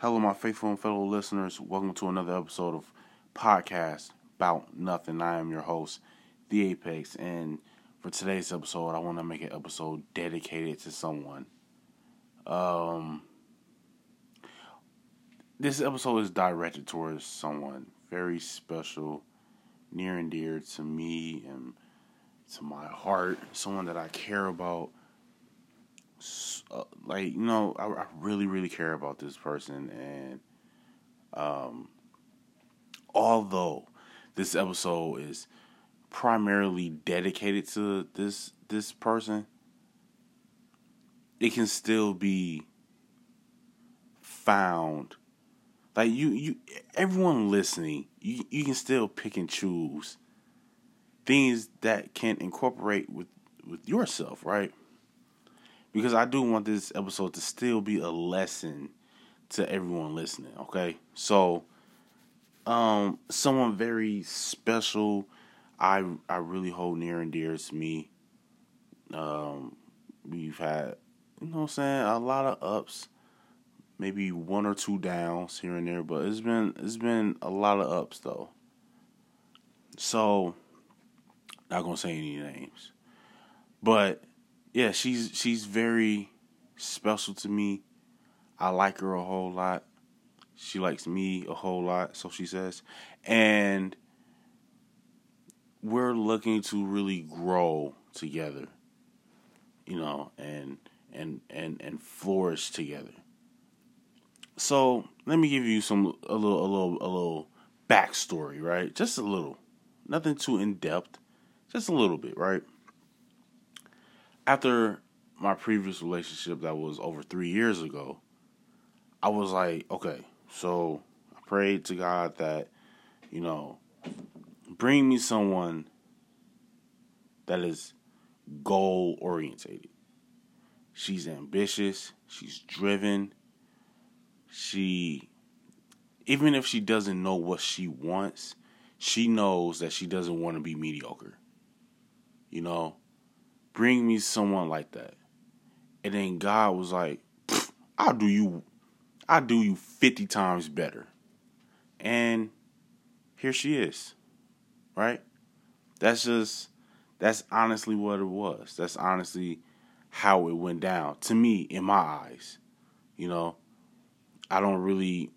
Hello, my faithful and fellow listeners. Welcome to another episode of Podcast About Nothing. I am your host, The Apex, and for today's episode, I want to make an episode dedicated to someone. Um, this episode is directed towards someone very special, near and dear to me and to my heart, someone that I care about uh, like you know, I, I, really really care about this person, and um, although this episode is primarily dedicated to this this person, it can still be found. Like you, you, everyone listening, you you can still pick and choose things that can incorporate with with yourself, right? Because I do want this episode to still be a lesson to everyone listening, okay? So um someone very special I I really hold near and dear to me. Um we've had you know what I'm saying, a lot of ups, maybe one or two downs here and there, but it's been it's been a lot of ups though. So not gonna say any names. But yeah, she's she's very special to me. I like her a whole lot. She likes me a whole lot, so she says. And we're looking to really grow together. You know, and and and and flourish together. So, let me give you some a little a little a little backstory, right? Just a little. Nothing too in depth. Just a little bit, right? After my previous relationship that was over three years ago, I was like, okay, so I prayed to God that, you know, bring me someone that is goal orientated. She's ambitious, she's driven. She even if she doesn't know what she wants, she knows that she doesn't want to be mediocre. You know, bring me someone like that. And then God was like, I'll do you I'll do you 50 times better. And here she is. Right? That's just that's honestly what it was. That's honestly how it went down to me in my eyes. You know, I don't really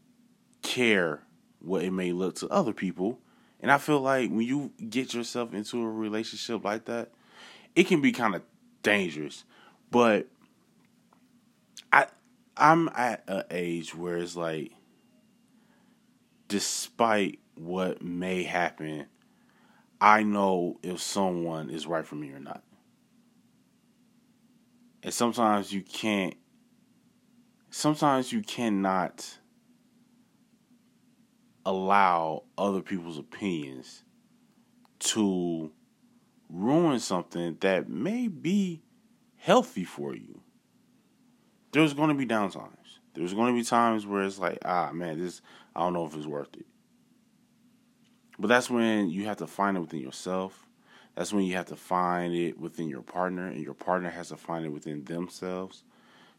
care what it may look to other people. And I feel like when you get yourself into a relationship like that, it can be kind of dangerous. But I I'm at an age where it's like despite what may happen, I know if someone is right for me or not. And sometimes you can't sometimes you cannot allow other people's opinions to ruin something that may be healthy for you. There's going to be downtimes. There's going to be times where it's like, ah, man, this, I don't know if it's worth it. But that's when you have to find it within yourself. That's when you have to find it within your partner, and your partner has to find it within themselves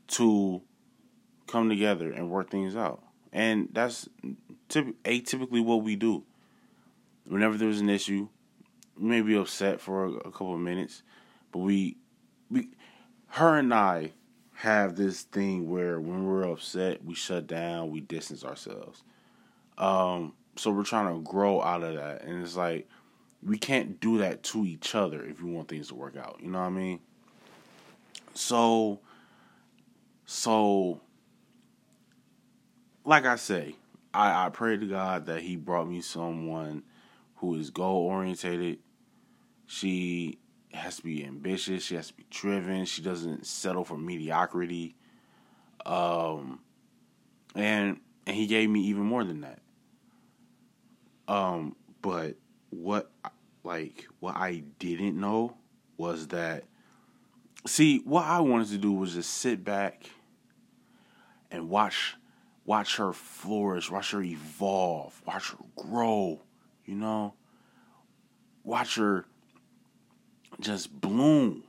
to come together and work things out. And that's typ- atypically what we do. Whenever there's an issue, we may be upset for a, a couple of minutes, but we we her and I have this thing where when we're upset, we shut down, we distance ourselves. Um, so we're trying to grow out of that, and it's like we can't do that to each other if we want things to work out. You know what I mean? So, so, like I say, I I pray to God that He brought me someone who is goal orientated. She has to be ambitious. She has to be driven. She doesn't settle for mediocrity. Um, and and he gave me even more than that. Um, but what like what I didn't know was that see what I wanted to do was just sit back and watch watch her flourish, watch her evolve, watch her grow, you know? Watch her just bloom.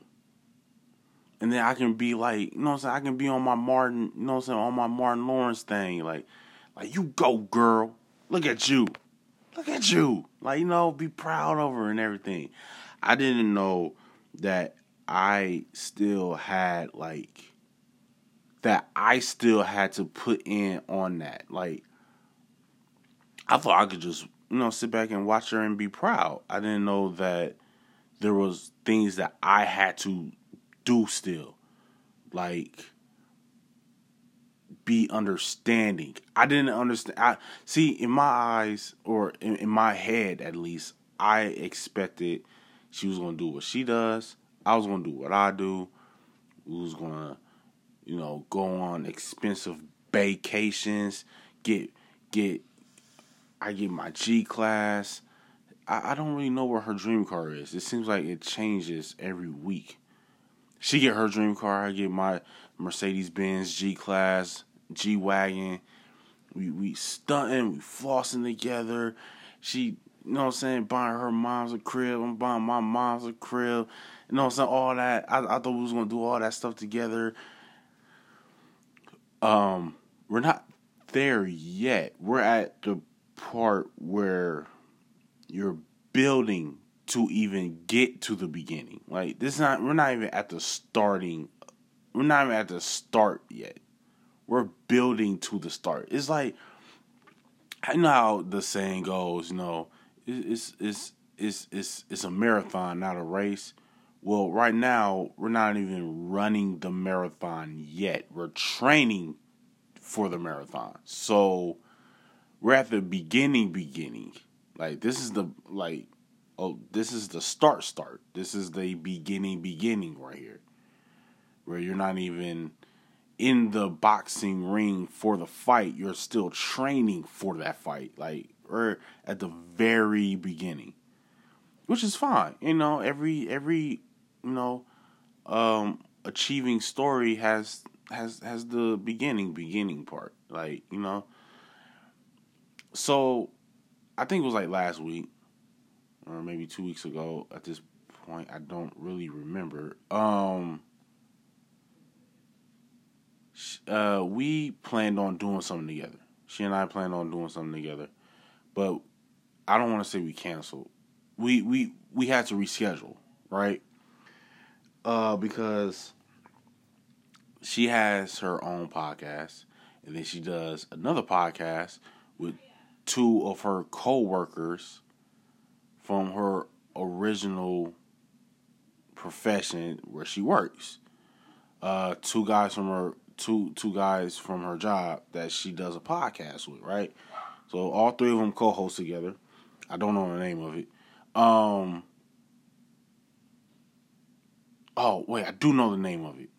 and then I can be like, you know what I'm saying? I can be on my Martin, you know what I'm saying, on my Martin Lawrence thing, like, like you go, girl. Look at you. Look at you. Like, you know, be proud of her and everything. I didn't know that I still had like that I still had to put in on that. Like I thought I could just, you know, sit back and watch her and be proud. I didn't know that there was things that I had to do still. Like be understanding. I didn't understand. I see in my eyes or in, in my head at least, I expected she was gonna do what she does. I was gonna do what I do. We was gonna, you know, go on expensive vacations. Get get. I get my G class. I, I don't really know where her dream car is. It seems like it changes every week. She get her dream car. I get my Mercedes Benz G class, G wagon. We we stunting, we flossing together. She, you know what I'm saying, buying her mom's a crib. I'm buying my mom's a crib. You know what I'm saying? All that. I, I thought we was gonna do all that stuff together. Um, we're not there yet. We're at the part where you're building to even get to the beginning. Like this is not we're not even at the starting we're not even at the start yet. We're building to the start. It's like I know how the saying goes, you know, it's it's it's it's it's a marathon, not a race. Well, right now we're not even running the marathon yet. We're training for the marathon. So we're at the beginning beginning. Like this is the like oh this is the start start. This is the beginning beginning right here. Where you're not even in the boxing ring for the fight, you're still training for that fight. Like we're at the very beginning. Which is fine. You know, every every you know, um achieving story has has has the beginning beginning part. Like, you know. So I think it was like last week or maybe two weeks ago at this point. I don't really remember. Um, uh, we planned on doing something together. She and I planned on doing something together, but I don't want to say we canceled. We we we had to reschedule, right? Uh, because she has her own podcast, and then she does another podcast with two of her co-workers from her original profession where she works. Uh, two guys from her two two guys from her job that she does a podcast with, right? So all three of them co-host together. I don't know the name of it. Um. Oh wait, I do know the name of it.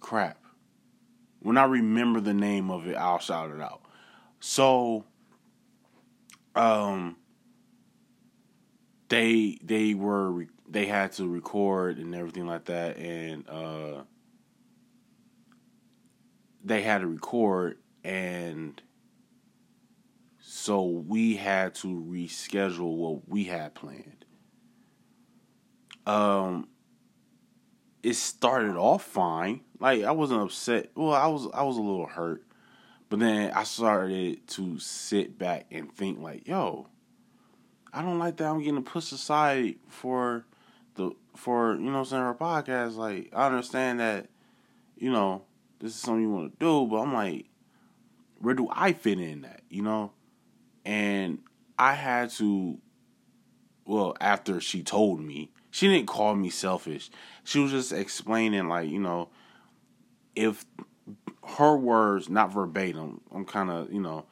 Crap. When I remember the name of it, I'll shout it out. So, um, they they were they had to record and everything like that, and uh, they had to record, and so we had to reschedule what we had planned. Um, it started off fine. Like I wasn't upset. Well, I was I was a little hurt but then I started to sit back and think like, yo, I don't like that I'm getting pushed aside for the for, you know I'm saying, her podcast. Like, I understand that, you know, this is something you want to do, but I'm like, where do I fit in that, you know? And I had to well, after she told me, she didn't call me selfish. She was just explaining like, you know, if her words, not verbatim. I'm kind of, you know,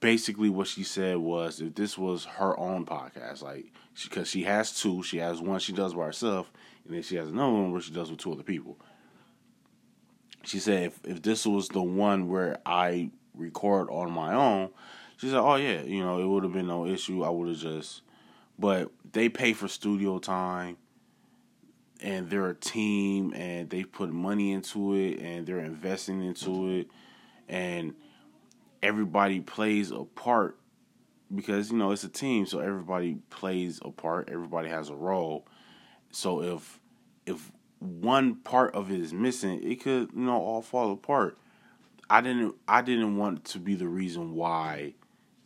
basically what she said was if this was her own podcast, like, because she, she, has two, she has one she does by herself, and then she has another one where she does with two other people. She said if, if this was the one where I record on my own, she said, oh yeah, you know, it would have been no issue. I would have just, but they pay for studio time and they're a team and they put money into it and they're investing into it and everybody plays a part because you know it's a team so everybody plays a part everybody has a role so if if one part of it is missing, it could you know all fall apart. I didn't I didn't want to be the reason why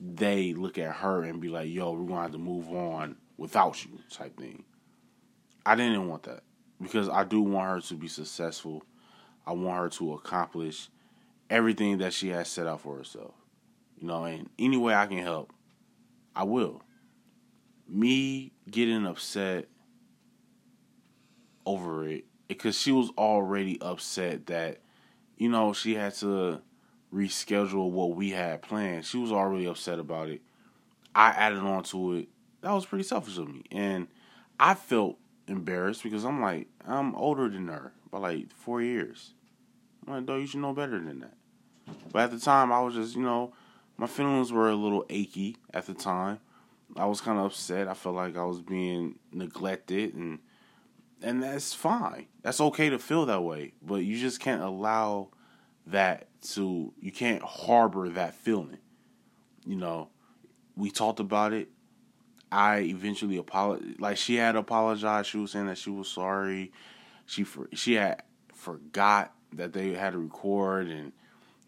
they look at her and be like, "Yo, we're gonna have to move on without you," type thing. I didn't want that because I do want her to be successful. I want her to accomplish everything that she has set out for herself. You know, and any way I can help, I will. Me getting upset over it because she was already upset that you know she had to reschedule what we had planned. She was already upset about it. I added on to it. That was pretty selfish of me, and I felt embarrassed because I'm like I'm older than her by like four years. I'm like, though you should know better than that. But at the time, I was just you know my feelings were a little achy at the time. I was kind of upset. I felt like I was being neglected and and that's fine. That's okay to feel that way, but you just can't allow that to you can't harbor that feeling. You know, we talked about it. I eventually apologized. Like she had apologized. She was saying that she was sorry. She for, she had forgot that they had to record and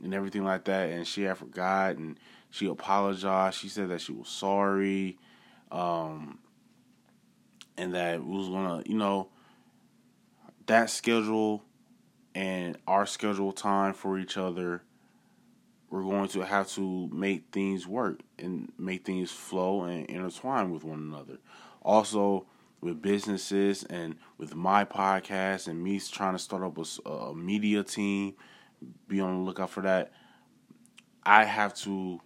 and everything like that, and she had forgot and she apologized. She said that she was sorry, um, and that was gonna, you know, that schedule and our schedule time for each other, we're going to have to make things work and make things flow and intertwine with one another. Also, with businesses and with my podcast and me trying to start up a, a media team, be on the lookout for that. I have to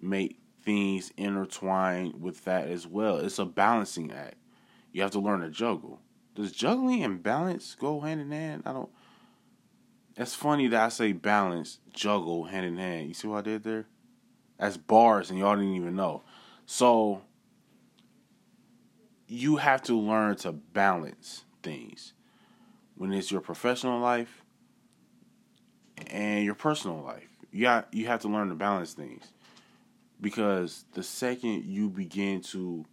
make things intertwine with that as well. It's a balancing act. You have to learn to juggle. Does juggling and balance go hand in hand? I don't. It's funny that I say balance, juggle hand in hand. You see what I did there? That's bars, and y'all didn't even know. So you have to learn to balance things when it's your professional life and your personal life. You got you have to learn to balance things because the second you begin to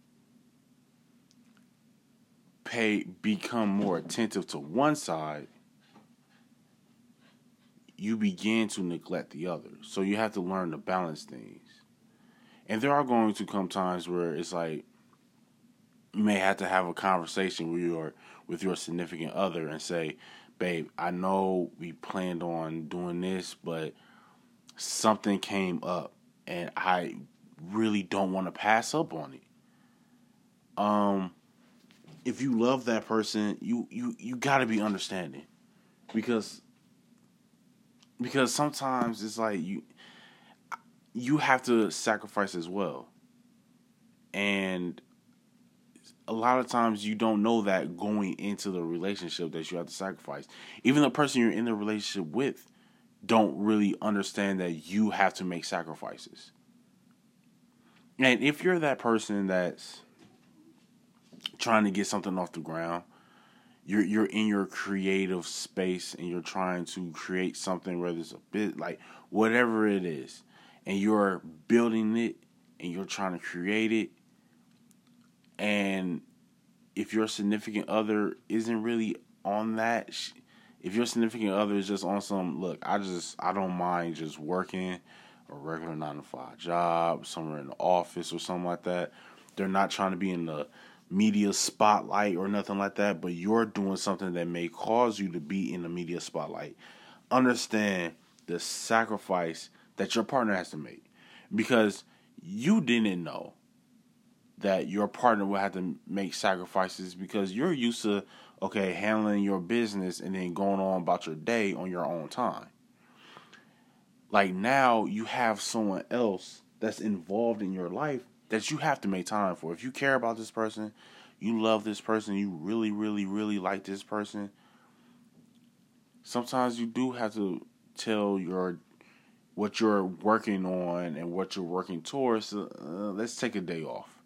pay become more attentive to one side you begin to neglect the other. So you have to learn to balance things. And there are going to come times where it's like you may have to have a conversation with your with your significant other and say babe i know we planned on doing this but something came up and i really don't want to pass up on it. Um if you love that person, you you you got to be understanding, because because sometimes it's like you you have to sacrifice as well, and a lot of times you don't know that going into the relationship that you have to sacrifice. Even the person you're in the relationship with don't really understand that you have to make sacrifices. And if you're that person that's trying to get something off the ground. You're you're in your creative space and you're trying to create something, whether it's a bit like whatever it is, and you're building it and you're trying to create it. And if your significant other isn't really on that, if your significant other is just on some look, I just I don't mind just working a regular nine to five job somewhere in the office or something like that. They're not trying to be in the media spotlight or nothing like that, but you're doing something that may cause you to be in the media spotlight. Understand the sacrifice that your partner has to make because you didn't know that your partner will have to make sacrifices because you're used to okay handling your business and then going on about your day on your own time like now you have someone else that's involved in your life that you have to make time for. If you care about this person, you love this person, you really, really, really like this person, sometimes you do have to tell your what you're working on and what you're working towards. Uh, let's take a day off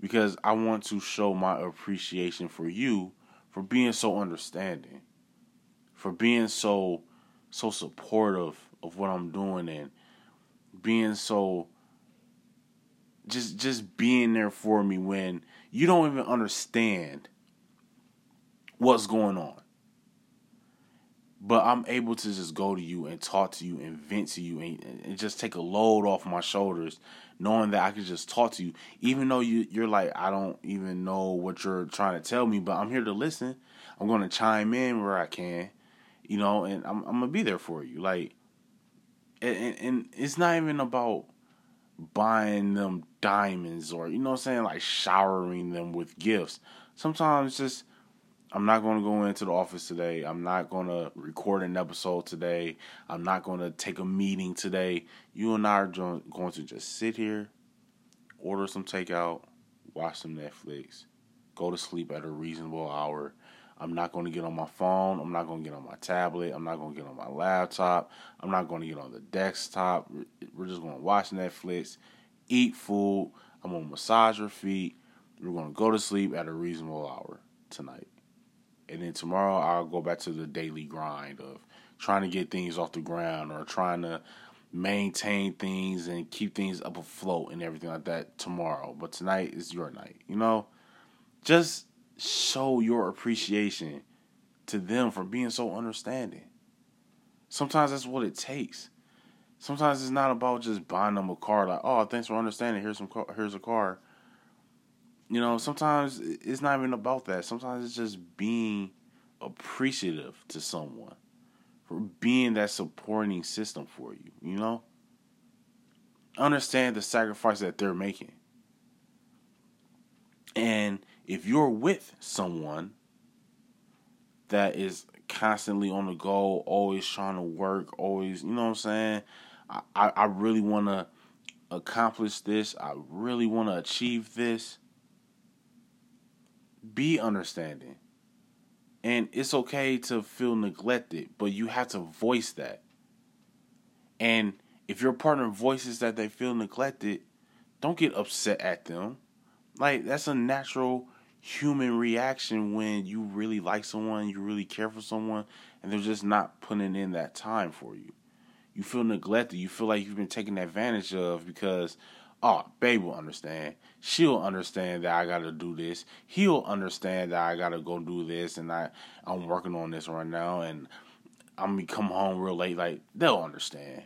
because I want to show my appreciation for you for being so understanding, for being so so supportive of what I'm doing and being so just just being there for me when you don't even understand what's going on. But I'm able to just go to you and talk to you and vent to you and, and just take a load off my shoulders, knowing that I can just talk to you, even though you you're like I don't even know what you're trying to tell me, but I'm here to listen. I'm going to chime in where I can, you know, and I'm I'm gonna be there for you. Like, and, and it's not even about buying them diamonds or you know what I'm saying, like showering them with gifts. Sometimes just I'm not going to go into the office today. I'm not going to record an episode today. I'm not going to take a meeting today. You and I are going to just sit here, order some takeout, watch some Netflix, go to sleep at a reasonable hour. I'm not going to get on my phone. I'm not going to get on my tablet. I'm not going to get on my laptop. I'm not going to get on the desktop. We're just going to watch Netflix, eat food. I'm going to massage your feet. We're going to go to sleep at a reasonable hour tonight and then tomorrow I'll go back to the daily grind of trying to get things off the ground or trying to maintain things and keep things up afloat and everything like that tomorrow. But tonight is your night. You know, just show your appreciation to them for being so understanding. Sometimes that's what it takes. Sometimes it's not about just buying them a car like, "Oh, thanks for understanding. Here's some car, here's a car." You know, sometimes it's not even about that. Sometimes it's just being appreciative to someone for being that supporting system for you, you know? Understand the sacrifice that they're making. And if you're with someone that is constantly on the go, always trying to work, always, you know what I'm saying? I, I, I really want to accomplish this. I really want to achieve this be understanding. And it's okay to feel neglected, but you have to voice that. And if your partner voices that they feel neglected, don't get upset at them. Like, that's a natural human reaction when you really like someone, you really care for someone, and they're just not putting in that time for you. You feel neglected. You feel like you've been taken advantage of because oh, babe will understand. She'll understand that I gotta do this. He'll understand that I gotta go do this, and I I'm working on this right now, and I'm gonna come home real late. Like they'll understand.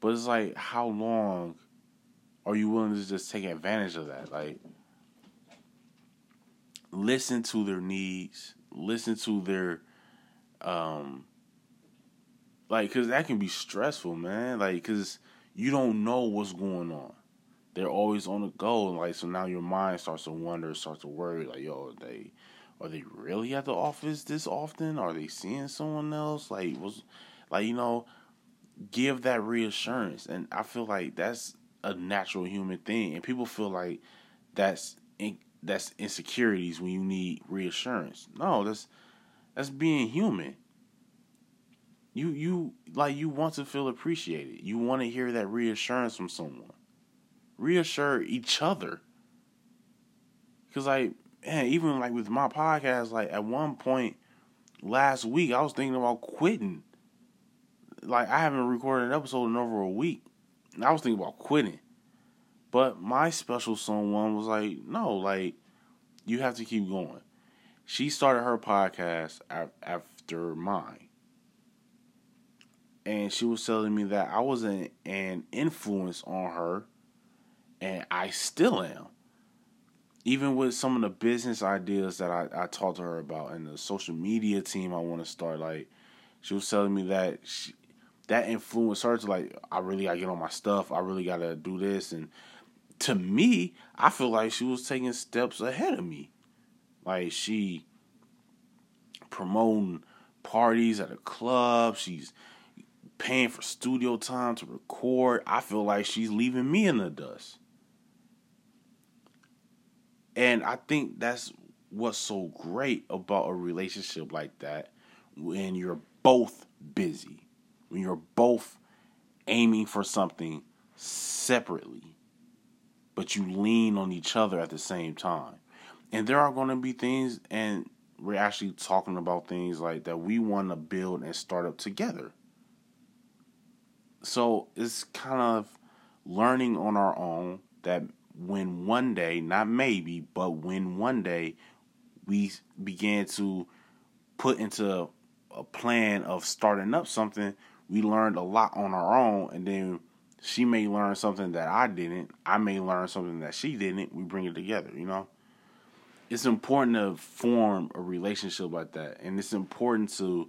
But it's like, how long are you willing to just take advantage of that? Like, listen to their needs, listen to their, um, like, cause that can be stressful, man. Like, cause you don't know what's going on. They're always on the go, like so now your mind starts to wonder, starts to worry, like yo, are they are they really at the office this often? Are they seeing someone else? Like was like you know, give that reassurance, and I feel like that's a natural human thing, and people feel like that's that's insecurities when you need reassurance. No, that's that's being human. You you like you want to feel appreciated. You want to hear that reassurance from someone. Reassure each other. Cause like man, even like with my podcast, like at one point last week I was thinking about quitting. Like I haven't recorded an episode in over a week. And I was thinking about quitting. But my special someone was like, no, like you have to keep going. She started her podcast after mine and she was telling me that I was an, an influence on her, and I still am. Even with some of the business ideas that I, I talked to her about and the social media team I want to start, like she was telling me that she, that influenced her to like I really gotta get on my stuff. I really gotta do this, and to me, I feel like she was taking steps ahead of me. Like she promoting parties at a club. She's paying for studio time to record, I feel like she's leaving me in the dust. And I think that's what's so great about a relationship like that when you're both busy, when you're both aiming for something separately, but you lean on each other at the same time. And there are going to be things, and we're actually talking about things like that we want to build and start up together. So it's kind of learning on our own that when one day, not maybe, but when one day we began to put into a plan of starting up something, we learned a lot on our own, and then she may learn something that I didn't. I may learn something that she didn't. We bring it together, you know? It's important to form a relationship like that. And it's important to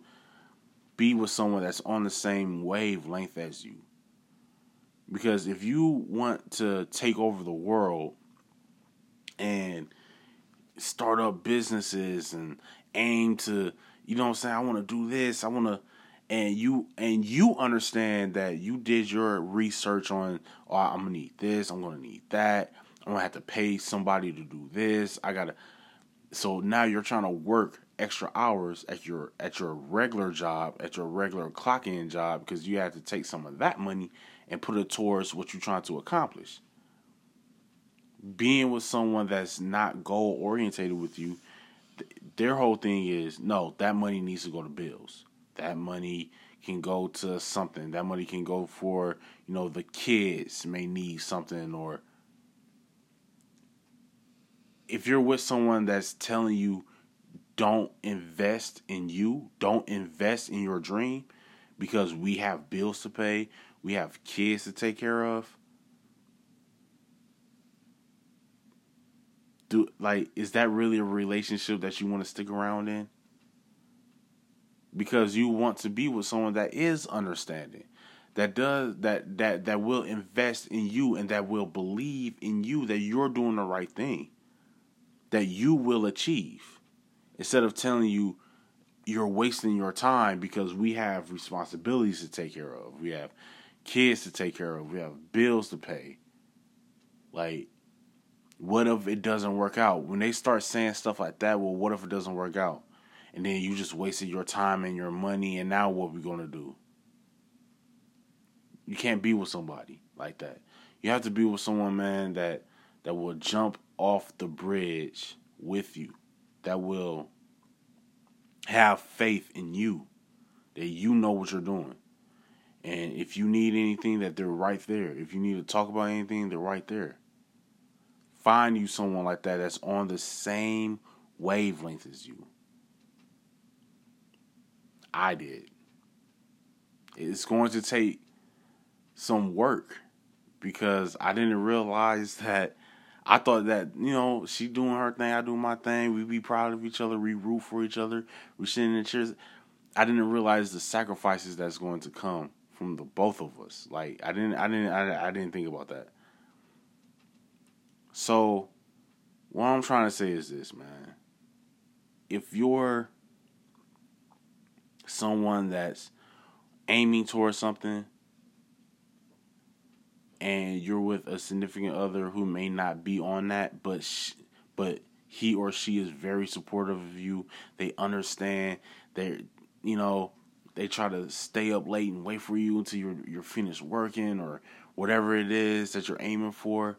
be with someone that's on the same wavelength as you. Because if you want to take over the world and start up businesses and aim to, you know what I'm saying, I want to do this, I want to and you and you understand that you did your research on oh, I'm gonna need this, I'm gonna need that, I'm gonna have to pay somebody to do this. I gotta so now you're trying to work extra hours at your at your regular job, at your regular clock in job, because you have to take some of that money and put it towards what you're trying to accomplish. Being with someone that's not goal orientated with you, their whole thing is no, that money needs to go to bills that money can go to something. That money can go for, you know, the kids may need something or if you're with someone that's telling you don't invest in you, don't invest in your dream because we have bills to pay, we have kids to take care of. Do like is that really a relationship that you want to stick around in? Because you want to be with someone that is understanding that does that that that will invest in you and that will believe in you that you're doing the right thing that you will achieve instead of telling you you're wasting your time because we have responsibilities to take care of. We have kids to take care of. We have bills to pay. Like what if it doesn't work out? When they start saying stuff like that well what if it doesn't work out and then you just wasted your time and your money and now what are we gonna do? You can't be with somebody like that. You have to be with someone man that that will jump off the bridge with you that will have faith in you that you know what you're doing. And if you need anything that they're right there. If you need to talk about anything they're right there. Find you someone like that that's on the same wavelength as you I did. It's going to take some work because I didn't realize that I thought that, you know, she doing her thing, I do my thing, we be proud of each other, we root for each other, we sitting in the chairs. I didn't realize the sacrifices that's going to come from the both of us. Like I didn't I didn't I, I didn't think about that. So what I'm trying to say is this, man. If you're someone that's aiming towards something and you're with a significant other who may not be on that but but he or she is very supportive of you. They understand. They you know they try to stay up late and wait for you until you're you're finished working or whatever it is that you're aiming for.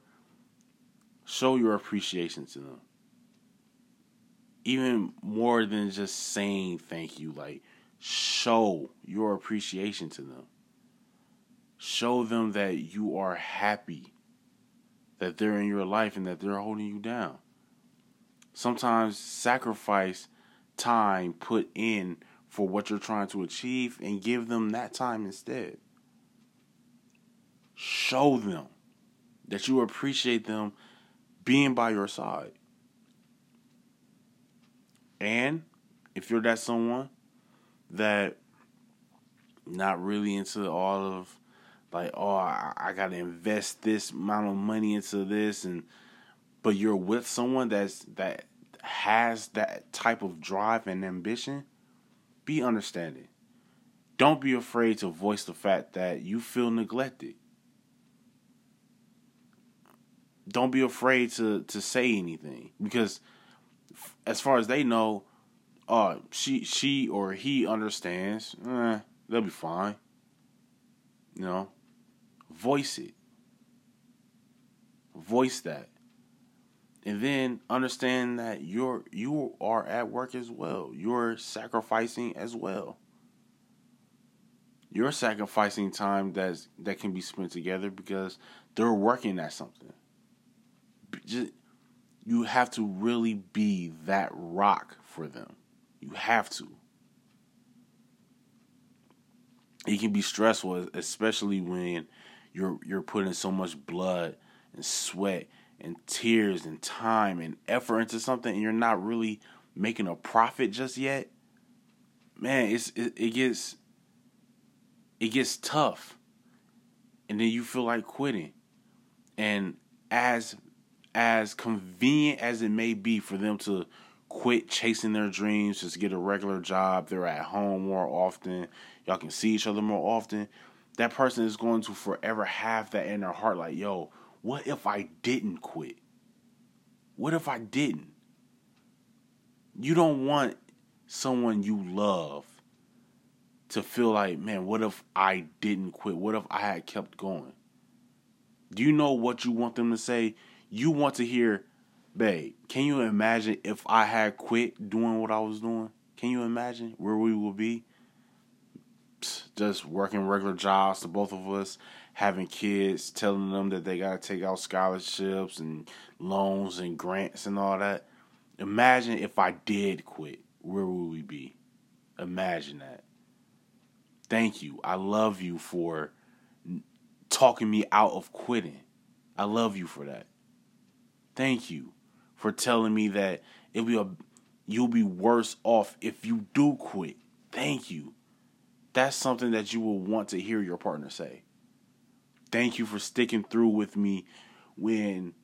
Show your appreciation to them. Even more than just saying thank you like show your appreciation to them. Show them that you are happy that they're in your life and that they're holding you down. Sometimes sacrifice time put in for what you're trying to achieve and give them that time instead. Show them that you appreciate them being by your side. And if you're that someone, that not really into all of like oh I, I got to invest this amount of money into this and but you're with someone that's that has that type of drive and ambition be understanding. Don't be afraid to voice the fact that you feel neglected. Don't be afraid to to say anything because as far as they know uh, she she or he understands, eh, they'll be fine. You know, voice it. Voice that. And then understand that you're you are at work as well. You're sacrificing as well. You're sacrificing time that's that can be spent together because they're working at something. Just you have to really be that rock for them. You have to. It can be stressful, especially when you're you're putting so much blood and sweat and tears and time and effort into something and you're not really making a profit just yet. Man it's it, it gets it gets tough. And then you feel like quitting. And as as convenient as it may be for them to quit chasing their dreams just get a regular job they're at home more often y'all can see each other more often that person is going to forever have that in their heart like yo what if I didn't quit? What if I didn't? You don't want someone you love to feel like, man, what if I didn't quit? What if I had kept going? Do you know what you want them to say? You want to hear, babe, can you imagine if I had quit doing what I was doing? Can you imagine where we would be? Just working regular jobs, to both of us, having kids, telling them that they got to take out scholarships and loans and grants and all that. Imagine if I did quit, where would we be? Imagine that. Thank you. I love you for talking me out of quitting. I love you for that. Thank you for telling me that it'll be a you'll be worse off if you do quit. Thank you. That's something that you will want to hear your partner say. Thank you for sticking through with me when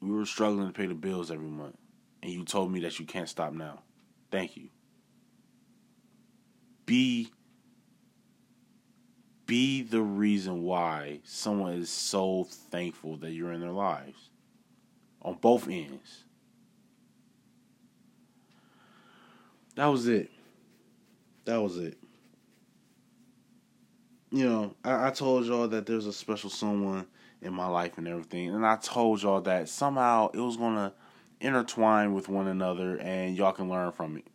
we were struggling to pay the bills every month. And you told me that you can't stop now. Thank you. Be be the reason why someone is so thankful that you're in their lives on both ends. That was it. That was it you know, I, I told y'all that there's a special someone in my life and everything, and I told y'all that somehow it was gonna intertwine with one another, and y'all can learn from it.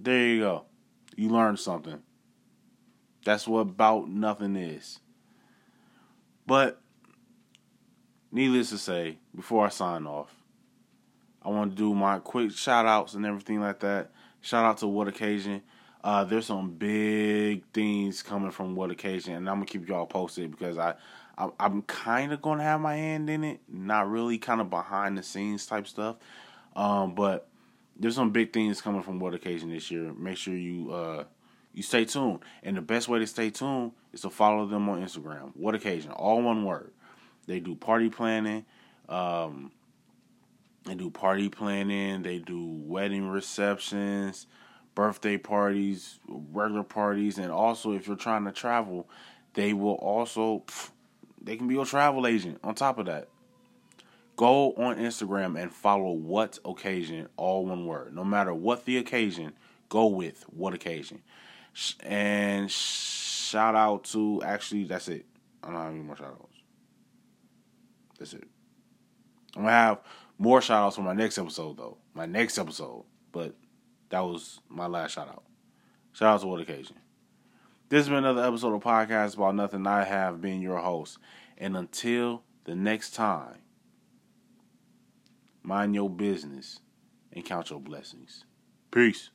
There you go. You learned something. That's what about nothing is. But needless to say, before I sign off, I want to do my quick shout outs and everything like that. Shout out to What Occasion. Uh, there's some big things coming from what occasion, and I'm gonna keep y'all posted because I, I I'm kind of gonna have my hand in it, not really, kind of behind the scenes type stuff. Um, but there's some big things coming from what occasion this year. Make sure you uh you stay tuned, and the best way to stay tuned is to follow them on Instagram. What occasion? All one word. They do party planning. Um, they do party planning. They do wedding receptions birthday parties, regular parties, and also if you're trying to travel, they will also they can be your travel agent on top of that. Go on Instagram and follow what occasion, all one word. No matter what the occasion, go with what occasion. And shout out to actually that's it. I don't have any more shout outs. That's it. I'm gonna have more shout outs for my next episode though. My next episode. But that was my last shout out. Shout out to What Occasion. This has been another episode of Podcast About Nothing. I have been your host. And until the next time, mind your business and count your blessings. Peace.